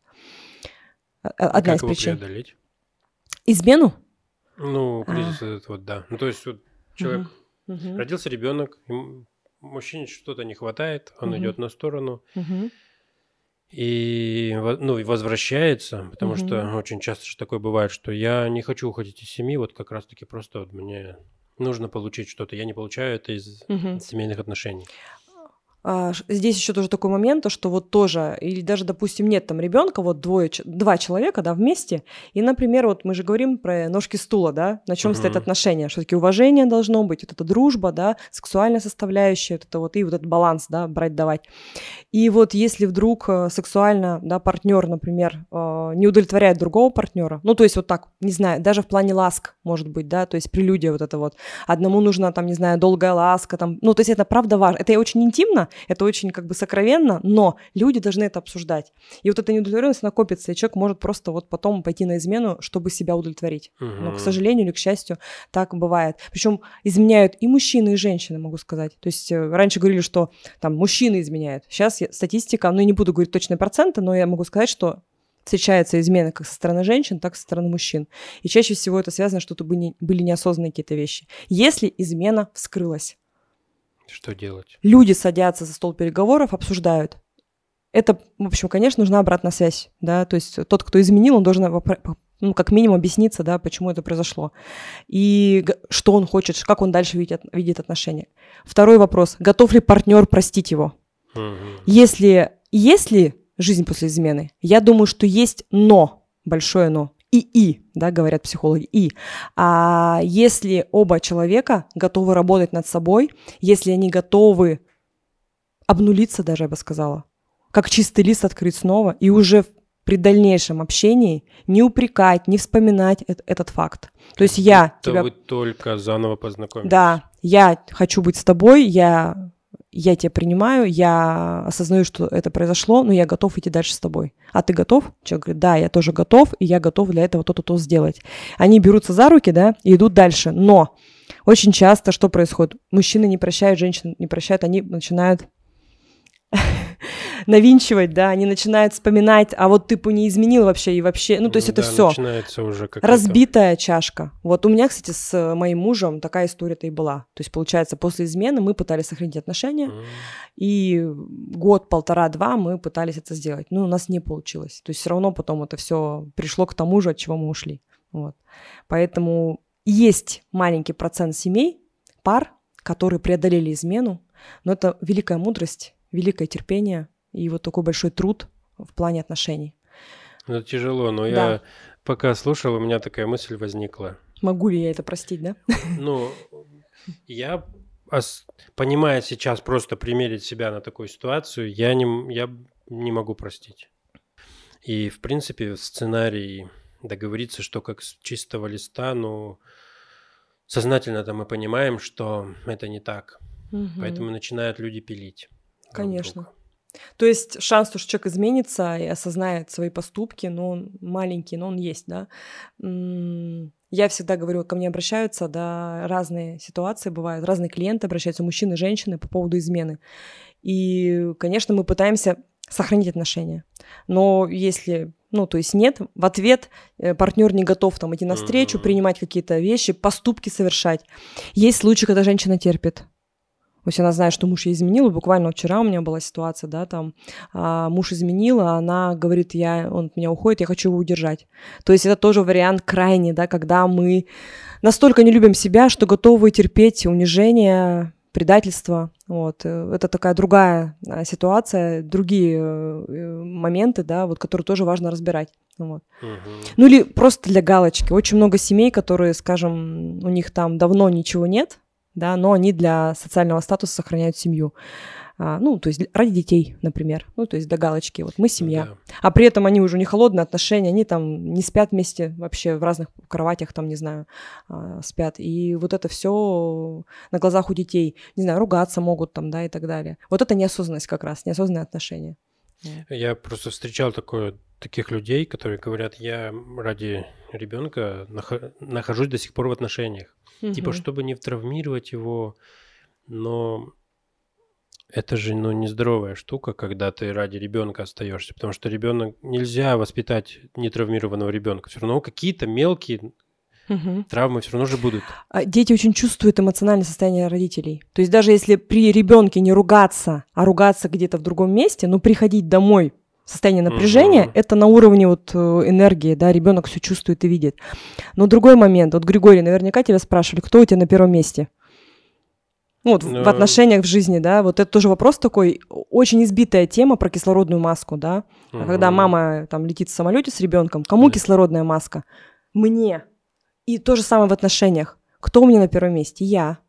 Э, Одна как из причин. преодолеть? Измену? Ну, А. кризис этот вот, да. Ну, то есть вот человек, Мгм. родился ребенок, мужчине что-то не хватает, он Мгм. идет на сторону Мгм. И, ну, и возвращается, потому Мгм. что очень часто же такое бывает, что я не хочу уходить из семьи, вот как раз-таки просто вот мне нужно получить что-то, я не получаю это из Мгм. семейных отношений. А, здесь еще тоже такой момент, то, что вот тоже, или даже, допустим, нет там ребенка, вот двое, два человека, да, вместе, и, например, вот мы же говорим про ножки стула, да, на чем стоят Мгм. отношения, что таки уважение должно быть, вот эта дружба, да, сексуальная составляющая, вот это вот, и вот этот баланс, да, брать-давать. И вот если вдруг э, сексуально, да, партнер, например, э, не удовлетворяет другого партнера, ну, то есть вот так, не знаю, даже в плане ласк, может быть, да, то есть прелюдия вот это вот, одному нужна там, не знаю, долгая ласка, там, ну, то есть это правда важно, это очень интимно, это очень как бы сокровенно, но люди должны это обсуждать. И вот эта неудовлетворенность накопится, и человек может просто вот потом пойти на измену, чтобы себя удовлетворить. Но, к сожалению или к счастью, так бывает. Причем изменяют и мужчины, и женщины, могу сказать. То есть э, раньше говорили, что там мужчины изменяют. Сейчас статистика, ну, я не буду говорить точные проценты, но я могу сказать, что встречаются измены как со стороны женщин, так и со стороны мужчин. И чаще всего это связано, что это были неосознанные какие-то вещи. Если измена вскрылась, Что делать? люди садятся за стол переговоров, обсуждают. Это, в общем, конечно, нужна обратная связь, да, то есть тот, кто изменил, он должен, ну, как минимум объясниться, да, почему это произошло, и что он хочет, как он дальше видит, видит отношения. Второй вопрос, готов ли партнер простить его? Мгм. Если, если жизнь после измены, я думаю, что есть но, большое но, и и, да, говорят психологи, и. А если оба человека готовы работать над собой, если они готовы обнулиться даже, я бы сказала, как чистый лист открыть снова, и уже при дальнейшем общении не упрекать, не вспоминать эт- этот факт. То есть я То тебя вы только заново познакомились. да, я хочу быть с тобой, я, я тебя принимаю, я осознаю, что это произошло, но я готов идти дальше с тобой. А ты готов? Человек говорит, да, я тоже готов, и я готов для этого то-то, то сделать. Они берутся за руки, да, и идут дальше. Но очень часто что происходит? Мужчины не прощают, женщины не прощают, они начинают навинчивать, да, они начинают вспоминать, а вот ты бы не изменил вообще, и вообще, ну, то есть это Да, все начинается уже как разбитая чашка. Вот у меня, кстати, с моим мужем такая история-то и была. То есть, получается, после измены мы пытались сохранить отношения, и год, полтора, два мы пытались это сделать. Но у нас не получилось. То есть все равно потом это все пришло к тому же, от чего мы ушли. Вот. Поэтому есть маленький процент семей, пар, которые преодолели измену, но это великая мудрость, великое терпение и вот такой большой труд в плане отношений. Ну, Это тяжело, но Да. я пока слушал, у меня такая мысль возникла. Могу ли я это простить, да? Ну, я понимая сейчас просто примерить себя на такую ситуацию, я не, я не могу простить. И, в принципе, в сценарии договориться, что как с чистого листа, ну, сознательно-то мы понимаем, что это не так. Мгм. Поэтому начинают люди пилить. друг Конечно. друга. То есть шанс, что человек изменится и осознает свои поступки, но он маленький, но он есть, да. Я всегда говорю, ко мне обращаются, да, разные ситуации бывают, разные клиенты обращаются, мужчины, женщины по поводу измены. И, конечно, мы пытаемся сохранить отношения. Но если, ну, то есть нет, в ответ партнер не готов там идти навстречу, Мгм. принимать какие-то вещи, поступки совершать. Есть случаи, когда женщина терпит. То есть она знает, что муж ей изменил. И буквально вчера у меня была ситуация, да, там а, муж изменил, а она говорит, я, он от меня уходит, я хочу его удержать. То есть это тоже вариант крайний, да, когда мы настолько не любим себя, что готовы терпеть унижение, предательство. Вот. э, Это такая другая а, ситуация, другие э, моменты, да, вот, которые тоже важно разбирать. Вот. Мгм. Ну или просто для галочки. Очень много семей, которые, скажем, у них там давно ничего нет, да, но они для социального статуса сохраняют семью. А, ну, то есть ради детей, например. Ну, то есть для галочки. Вот мы семья. Да. А при этом они уже не холодные отношения, они там не спят вместе вообще в разных кроватях, там, не знаю, а, спят. И вот это все на глазах у детей, не знаю, ругаться могут там, да, и так далее. Вот это неосознанность как раз, неосознанные отношения. Я просто встречал такое, таких людей, которые говорят, я ради ребенка нахожусь до сих пор в отношениях. Типа, Мгм. чтобы не травмировать его, но это же ну, нездоровая штука, когда ты ради ребенка остаешься, потому что ребенок нельзя воспитать нетравмированного ребенка. Все равно какие-то мелкие Мгм. травмы все равно же будут. А Дети очень чувствуют эмоциональное состояние родителей. То есть даже если при ребенке не ругаться, а ругаться где-то в другом месте, но приходить домой в состояние напряжения, Мгм. это на уровне вот э, энергии, да, ребенок все чувствует и видит. Но другой момент, вот Григорий, наверняка тебя спрашивали, кто у тебя на первом месте? Ну, вот в- Ну, в отношениях в жизни, да, вот это тоже вопрос такой, очень избитая тема про кислородную маску, да, а когда мама там летит в самолете с ребенком, кому Да. кислородная маска? Мне. И то же самое в отношениях. Кто у меня на первом месте? Я.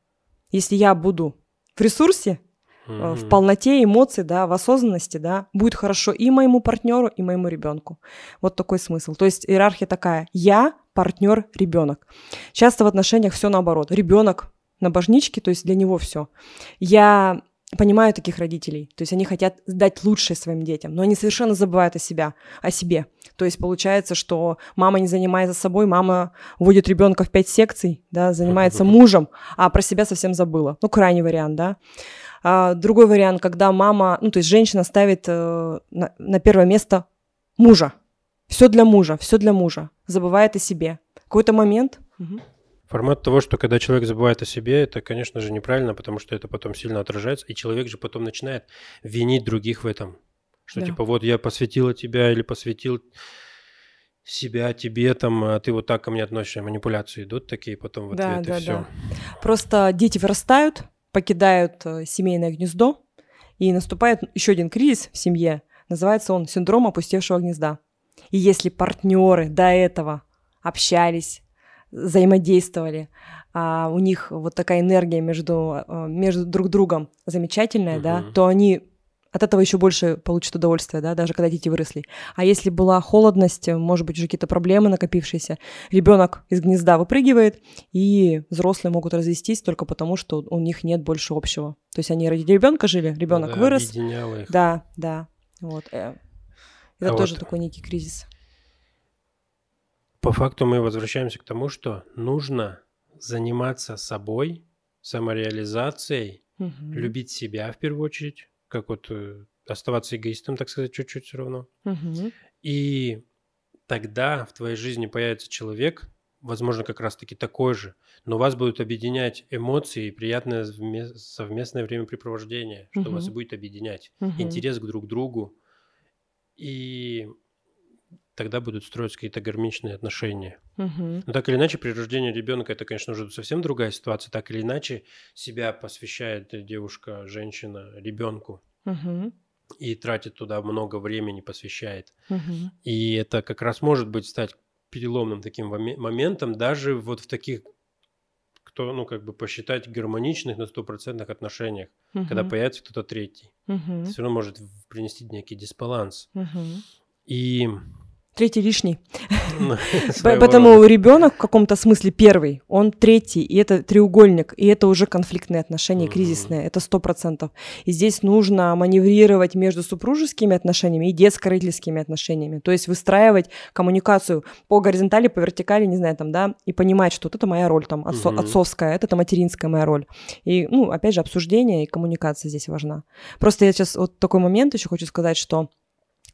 Если я буду в ресурсе, э, в полноте эмоций, да, в осознанности, да, будет хорошо и моему партнеру, и моему ребенку. Вот такой смысл. То есть иерархия такая: я, партнер, ребенок. Часто в отношениях все наоборот. Ребенок на божничке, то есть для него все. Я понимаю таких родителей, то есть они хотят дать лучшее своим детям, но они совершенно забывают о себя, о себе. То есть получается, что мама не занимается собой, мама вводит ребенка в пять секций, да, занимается мужем, а про себя совсем забыла. Ну, крайний вариант, да. А, другой вариант, когда мама, ну, то есть женщина ставит э, на, на первое место мужа. Все для мужа, все для мужа. Забывает о себе. Какой-то момент. Мгм. Формат того, что когда человек забывает о себе, это, конечно же, неправильно, потому что это потом сильно отражается, и человек же потом начинает винить других в этом. Что Да. типа вот я посвятила тебя или посвятил себя тебе, там, а ты вот так ко мне относишься, манипуляции идут такие потом в Да, ответ, да, и все. да. Просто дети вырастают, покидают э, семейное гнездо, и наступает еще один кризис в семье. Называется он синдром опустевшего гнезда. И если партнеры до этого общались, взаимодействовали, а у них вот такая энергия между, э, между друг другом замечательная, да, Мгм. то они от этого еще больше получат удовольствие, да, даже когда дети выросли. А если была холодность, э, может быть, уже какие-то проблемы накопившиеся, ребенок из гнезда выпрыгивает, и взрослые могут развестись только потому, что у них нет больше общего. То есть они ради ребенка жили, ребенок Да, вырос. их. Да, да. Вот. э, Это А тоже вот- такой некий кризис. По факту мы возвращаемся к тому, что нужно заниматься собой, самореализацией, Мгм. любить себя в первую очередь, как вот э, оставаться эгоистом, так сказать, чуть-чуть все равно. Мгм. И тогда в твоей жизни появится человек, возможно, как раз-таки такой же, но вас будут объединять эмоции и приятное вме- совместное времяпрепровождение, что вас и Мгм. будет объединять. Мгм. Интерес к друг другу. И тогда будут строиться какие-то гармоничные отношения. Мгм. Но так или иначе, при рождении ребенка это, конечно, уже совсем другая ситуация. Так или иначе, себя посвящает девушка, женщина ребенку Мгм. и тратит туда много времени, посвящает. Мгм. И это как раз может быть стать переломным таким моме- моментом даже вот в таких кто, ну, как бы посчитать гармоничных на стопроцентных отношениях, Мгм. когда появится кто-то третий. Мгм. Все равно может принести некий дисбаланс. Мгм. И Третий лишний. ну, Поэтому ребенок в каком-то смысле первый, он третий, и это треугольник, и это уже конфликтные отношения, кризисные, это сто процентов. И здесь нужно маневрировать между супружескими отношениями и детско-родительскими отношениями, то есть выстраивать коммуникацию по горизонтали, по вертикали, не знаю, там, да, и понимать, что вот это моя роль, там, отцо- отцовская, это материнская моя роль. И, ну, опять же, обсуждение и коммуникация здесь важна. Просто я сейчас вот такой момент еще хочу сказать, что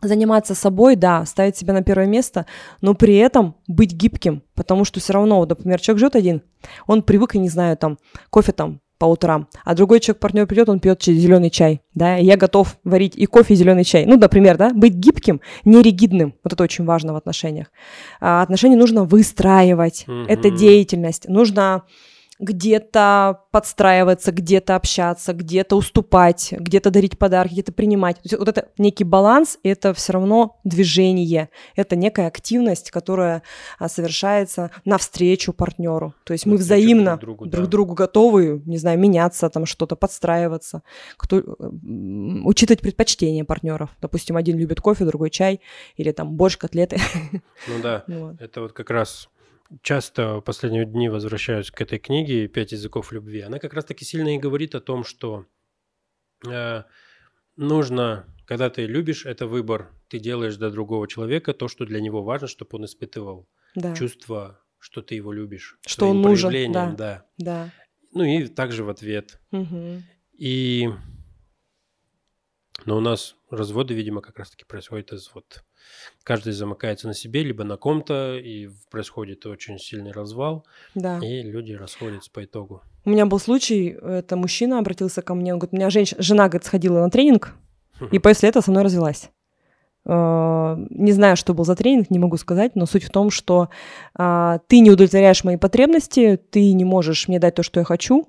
заниматься собой, да, ставить себя на первое место, но при этом быть гибким, потому что все равно, вот, например, человек живет один, он привык, я не знаю, там, кофе там по утрам, а другой человек, партнер придет, он пьет зеленый чай, да, и я готов варить и кофе, и зеленый чай. Ну, например, да, быть гибким, не ригидным, вот это очень важно в отношениях. А, отношения нужно выстраивать, это Мгм. деятельность, нужно где-то подстраиваться, где-то общаться, где-то уступать, где-то дарить подарки, где-то принимать. То есть вот это некий баланс, это все равно движение, это некая активность, которая а, совершается навстречу партнеру. То есть мы Навстречу взаимно друг другу, друг да. другу готовы, не знаю, меняться, там что-то подстраиваться, кто, учитывать предпочтения партнеров. Допустим, один любит кофе, другой чай, или там борщ, котлеты. Ну да, вот. это вот как раз часто в последние дни возвращаюсь к этой книге «Пять языков любви». Она как раз-таки сильно и говорит о том, что э, нужно, когда ты любишь, это выбор. Ты делаешь для другого человека то, что для него важно, чтобы он испытывал Да, чувство, что ты его любишь. Что он нужен, проявлением, да. да. Ну и также в ответ. Мгм. И... Но у нас разводы, видимо, как раз-таки происходят из вот... Каждый замыкается на себе, либо на ком-то, и происходит очень сильный развал, Да. и люди расходятся по итогу. У меня был случай, это мужчина обратился ко мне, он говорит, у меня женщина, жена, говорит, сходила на тренинг, и после этого со мной развелась. Э, Не знаю, что был за тренинг, не могу сказать, но суть в том, что а, ты не удовлетворяешь мои потребности, ты не можешь мне дать то, что я хочу.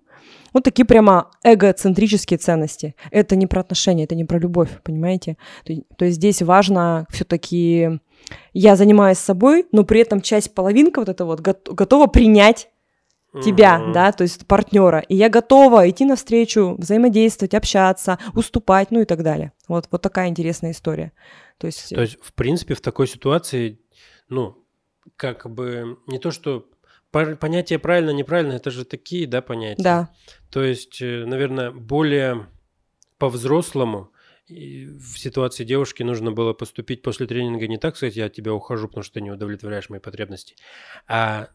Вот такие прямо эгоцентрические ценности. Это не про отношения, это не про любовь, понимаете? То, есть- то есть здесь важно все-таки я занимаюсь собой, но при этом часть половинка вот это вот гот- готова принять тебя, Мгм. да, то есть партнера, и я готова идти навстречу, взаимодействовать, общаться, уступать, ну и так далее. Вот, вот такая интересная история. То есть, То есть, в принципе, в такой ситуации, ну, как бы не то, что понятие правильно, неправильно, это же такие, да, понятия. да, То есть, э, наверное, более по-взрослому в ситуации девушки нужно было поступить после тренинга не так сказать, я от тебя ухожу, потому что ты не удовлетворяешь мои потребности, а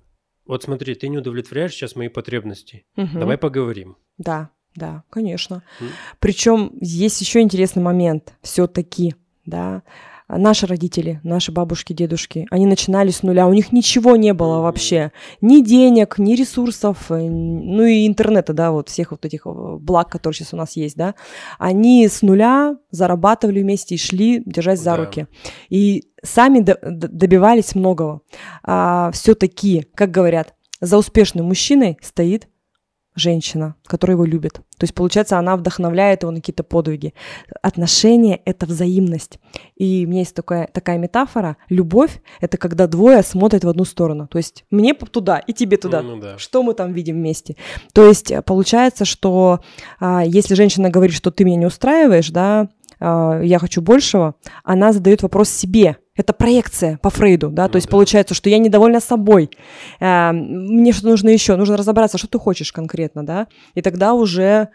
вот смотри, ты не удовлетворяешь сейчас мои потребности, Мгм. давай поговорим. да, да, конечно. М. Причем есть еще интересный момент, все-таки, да, наши родители, наши бабушки, дедушки, они начинали с нуля, у них ничего не было вообще, ни денег, ни ресурсов, э, ну и интернета, да, вот всех вот этих э, благ, которые сейчас у нас есть, да, они с нуля зарабатывали вместе и шли, держась за Да. руки, и сами до- добивались многого. все-таки, как говорят, за успешным мужчиной стоит женщина, которая его любит. То есть, получается, она вдохновляет его на какие-то подвиги. Отношения — это взаимность. И у меня есть такая, такая метафора. Любовь — это когда двое смотрят в одну сторону. То есть, мне туда и тебе туда. Ну да. Что мы там видим вместе? То есть, э, получается, что а, если женщина говорит, что ты меня не устраиваешь, да, а, я хочу большего, она задает вопрос себе. Это проекция по Фрейду, да, Ну то есть да. получается, что я недовольна собой, а, мне что нужно еще, нужно разобраться, что ты хочешь конкретно, да, и тогда уже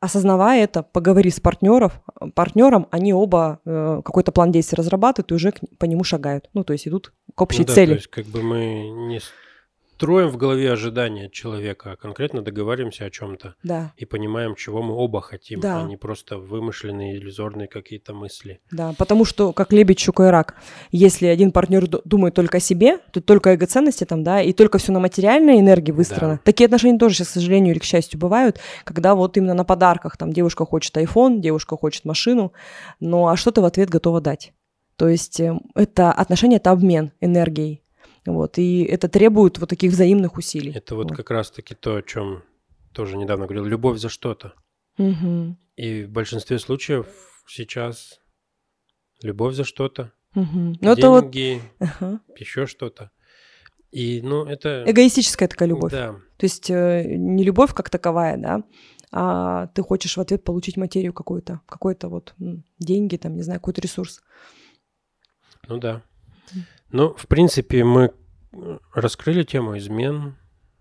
осознавая это, поговори с партнеров, партнером, они оба э, какой-то план действий разрабатывают и уже к- по нему шагают, ну то есть идут к общей Ну да, цели. То есть, как бы мы не строим в голове ожидания человека, а конкретно договариваемся о чем-то Да, и понимаем, чего мы оба хотим, Да. а не просто вымышленные, иллюзорные какие-то мысли. да, потому что как лебедь, щука и рак, если один партнер ду- думает только о себе, то только эгоценности там, да, и только все на материальной энергии выстроено. Да. Такие отношения тоже сейчас, к сожалению или к счастью, бывают, когда вот именно на подарках, там девушка хочет iPhone, девушка хочет машину, ну а что ты в ответ готова дать? То есть э, это отношения, это обмен энергией. Вот, и это требует вот таких взаимных усилий. Это вот Вот. как раз-таки то, о чем тоже недавно говорил, любовь за что-то. Мгм. И в большинстве случаев сейчас любовь за что-то, Мгм. Ну, это вот... деньги, Ага. еще что-то. И, ну, это... Эгоистическая такая любовь. Да. То есть э, не любовь как таковая, да, а ты хочешь в ответ получить материю какую-то, какой-то вот м, деньги, там, не знаю, какой-то ресурс. Ну да. Ну, в принципе, мы э, раскрыли тему измен,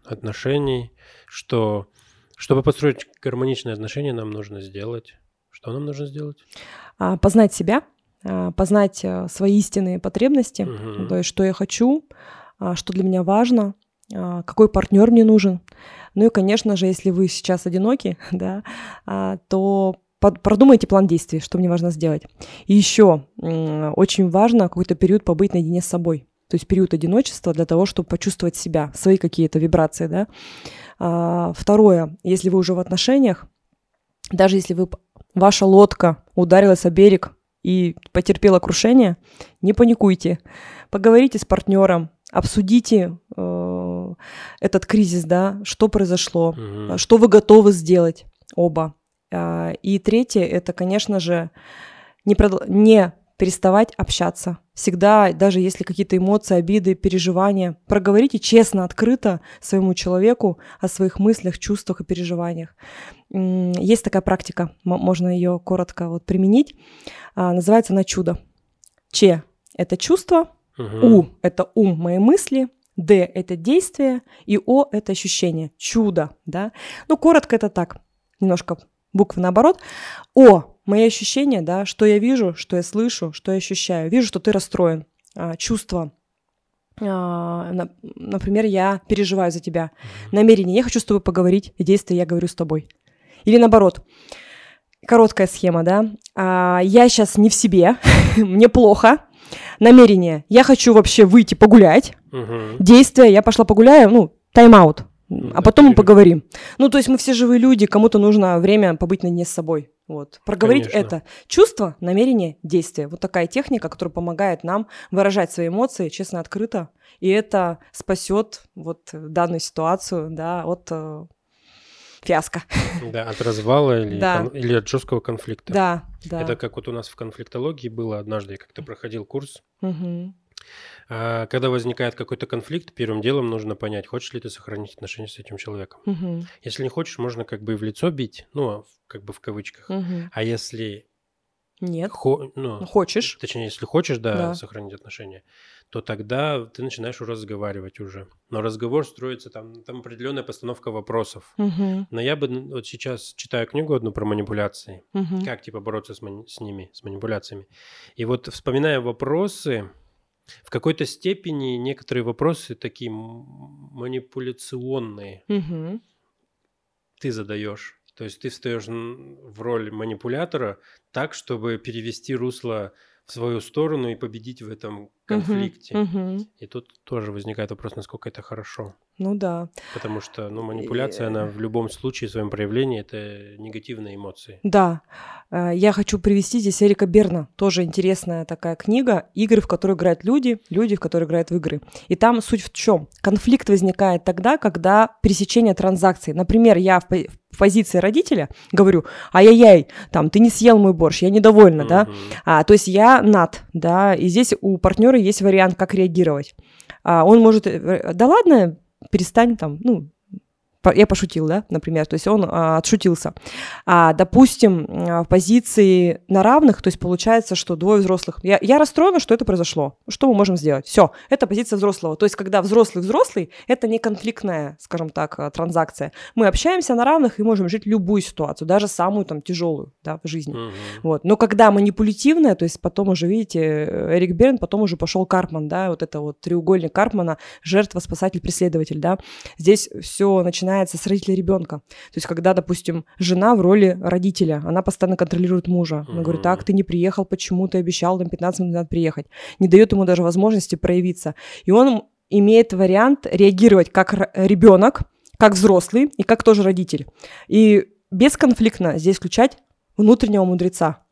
отношений, что чтобы построить гармоничные отношения, нам нужно сделать. Что нам нужно сделать? А, познать себя, а, познать а, свои истинные потребности, Мгм. то есть что я хочу, а, что для меня важно, какой партнер мне нужен. Ну и, конечно же, если вы сейчас одиноки, да, то продумайте план действий, что мне важно сделать. И еще очень важно какой-то период побыть наедине с собой. То есть период одиночества для того, чтобы почувствовать себя, свои какие-то вибрации, да. А, Второе, если вы уже в отношениях, даже если вы, ваша лодка ударилась о берег и потерпела крушение, не паникуйте. Поговорите с партнером, обсудите э, этот кризис, да, что произошло, Мгм. что вы готовы сделать оба. А, И третье, это, конечно же, не, продл- не переставать общаться. Всегда, даже если какие-то эмоции, обиды, переживания, проговорите честно, открыто своему человеку о своих мыслях, чувствах и переживаниях. Есть такая практика, можно ее коротко вот применить. А, Называется она чудо. Че – это чувство, Мгм. у – это ум, мои мысли, Д – это действие, и О – это ощущение, чудо, да. Ну, коротко это так, немножко буквы наоборот. О – мои ощущения, да, что я вижу, что я слышу, что я ощущаю. Вижу, что ты расстроен. А, чувство. А, на- например, я переживаю за тебя. Намерение – я хочу с тобой поговорить, и действие – я говорю с тобой. Или наоборот, короткая схема, да. А, я сейчас не в себе, мне плохо. Намерение. Я хочу вообще выйти погулять. Мгм. Действие. Я пошла погуляю. Ну, тайм-аут. Ну, А потом мы поговорим. Ну, то есть мы все живые люди, кому-то нужно время побыть наедине с собой. Вот. Проговорить Конечно. это. Чувство, намерение, действие. Вот такая техника, которая помогает нам выражать свои эмоции честно, открыто. И это спасет вот данную ситуацию, да, от э, фиаско. Да, от развала или, Да. кон- или от жесткого конфликта. Да, да. Это как вот у нас в конфликтологии было однажды, я как-то проходил курс. Мгм. А, Когда возникает какой-то конфликт, первым делом нужно понять, хочешь ли ты сохранить отношения с этим человеком. Мгм. Если не хочешь, можно как бы и в лицо бить, ну, в- как бы в кавычках. Мгм. А если Нет. хо- ну, Хочешь? точнее, если хочешь, да, Да. сохранить отношения, то тогда ты начинаешь разговаривать уже. Но разговор строится там, там определенная постановка вопросов. Мгм. Но я бы вот сейчас читаю книгу одну про манипуляции. Мгм. Как типа бороться с, мани- с ними, с манипуляциями. И вот вспоминая вопросы, в какой-то степени некоторые вопросы такие манипуляционные Мгм. ты задаешь. То есть ты встаешь в роль манипулятора так, чтобы перевести русло в свою сторону и победить в этом конфликте. Мгм. И тут тоже возникает вопрос, насколько это хорошо. Ну да. Потому что ну, манипуляция, она в любом случае в своем проявлении это негативные эмоции. Да, Э, я хочу привести здесь Эрика Берна. Тоже интересная такая книга. Игры, в которые играют люди, люди, в которые играют в игры. И там суть в чем? Конфликт возникает тогда, когда пересечение транзакций. Например, я в, в позиции родителя говорю, ай-яй-яй, там, ты не съел мой борщ, я недовольна, да? Мгм. А, то есть я над, да, и здесь у партнера есть вариант, как реагировать. А, он может, э, да ладно, перестань там, ну, я пошутил, да, например, то есть он а, отшутился. А, допустим, а, в позиции на равных, то есть получается, что двое взрослых. Я, я расстроена, что это произошло. Что мы можем сделать? Все, это позиция взрослого. То есть, когда взрослый взрослый, это не конфликтная, скажем так, а, транзакция. Мы общаемся на равных и можем жить любую ситуацию, даже самую там тяжелую, да, в жизни. Мгм. Вот. Но когда манипулятивная, то есть потом уже, видите, Эрик Берн, потом уже пошел Карпман, да, вот это вот треугольник Карпмана, жертва, спасатель, преследователь, да. Здесь все начинается с родителя ребенка. То есть когда, допустим, жена в роли родителя, она постоянно контролирует мужа. Она говорит, так, ты не приехал, почему ты обещал там 15 минут приехать. Не дает ему даже возможности проявиться. И он имеет вариант реагировать как ребенок, как взрослый и как тоже родитель. И бесконфликтно здесь включать внутреннего мудреца.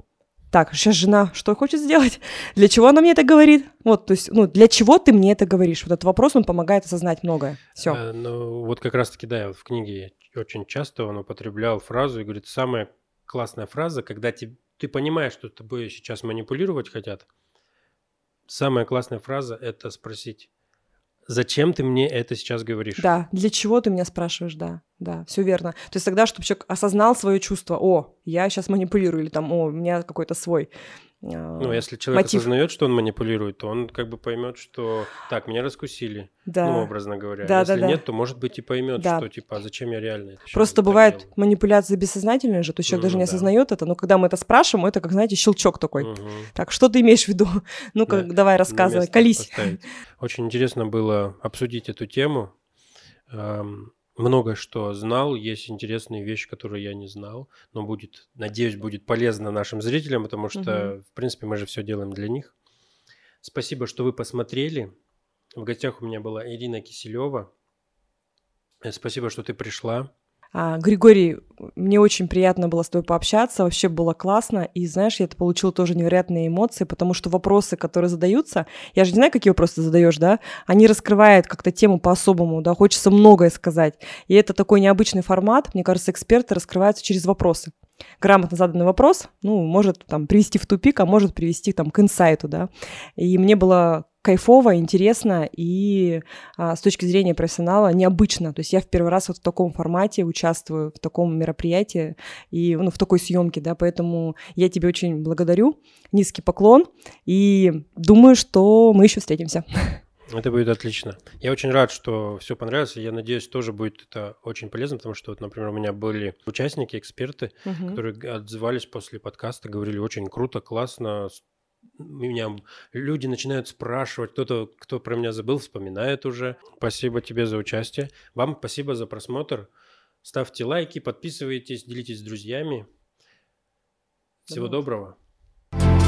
Так, сейчас жена что хочет сделать? Для чего она мне это говорит? Вот, то есть, ну, для чего ты мне это говоришь? Вот этот вопрос, он помогает осознать многое. Все. А, ну, вот как раз-таки, да, вот в книге очень часто он употреблял фразу и говорит, самая классная фраза, когда ты, ты понимаешь, что тобой сейчас манипулировать хотят, самая классная фраза – это спросить, зачем ты мне это сейчас говоришь? Да, для чего ты меня спрашиваешь, да, да, все верно. То есть тогда, чтобы человек осознал свое чувство, о, я сейчас манипулирую, или там, о, у меня какой-то свой ну, если человек мотив. осознает, что он манипулирует, то он как бы поймет, что так, меня раскусили. Да. Ну, образно говоря. Да, если да, да. нет, то может быть и поймет, Да. что типа, а зачем я реально это Просто бывает делаю? манипуляция бессознательная же, то есть человек даже Ну не да. осознает это, но когда мы это спрашиваем, это, как, знаете, щелчок такой. Мгм. Так, что ты имеешь в виду? Ну-ка, Да, давай рассказывай, колись. поставить. Очень интересно было обсудить эту тему. Эм, Много что знал, есть интересные вещи, которые я не знал, но будет, надеюсь, будет полезно нашим зрителям, потому что, в принципе, мы же все делаем для них. Спасибо, что вы посмотрели. В гостях у меня была Ирина Киселева. Спасибо, что ты пришла. А, Григорий, мне очень приятно было с тобой пообщаться, вообще было классно, и знаешь, я это получила тоже невероятные эмоции, потому что вопросы, которые задаются, я же не знаю, какие вопросы задаешь, да, они раскрывают как-то тему по-особому, да, хочется многое сказать, и это такой необычный формат, мне кажется, эксперты раскрываются через вопросы. Грамотно заданный вопрос, ну, может там привести в тупик, а может привести там к инсайту, да, и мне было кайфово, интересно и а, с точки зрения профессионала необычно. То есть я в первый раз вот в таком формате участвую, в таком мероприятии и ну, в такой съемке, да, поэтому я тебе очень благодарю, низкий поклон и думаю, что мы еще встретимся. Это будет отлично. Я очень рад, что все понравилось. Я надеюсь, тоже будет это очень полезно, потому что, вот, например, у меня были участники, эксперты, Мгм. которые отзывались после подкаста, говорили очень круто, классно. Меня люди начинают спрашивать, кто-то, кто про меня забыл, вспоминает уже. Спасибо тебе за участие. Вам спасибо за просмотр. Ставьте лайки, подписывайтесь, делитесь с друзьями. Всего Вот. доброго. Thank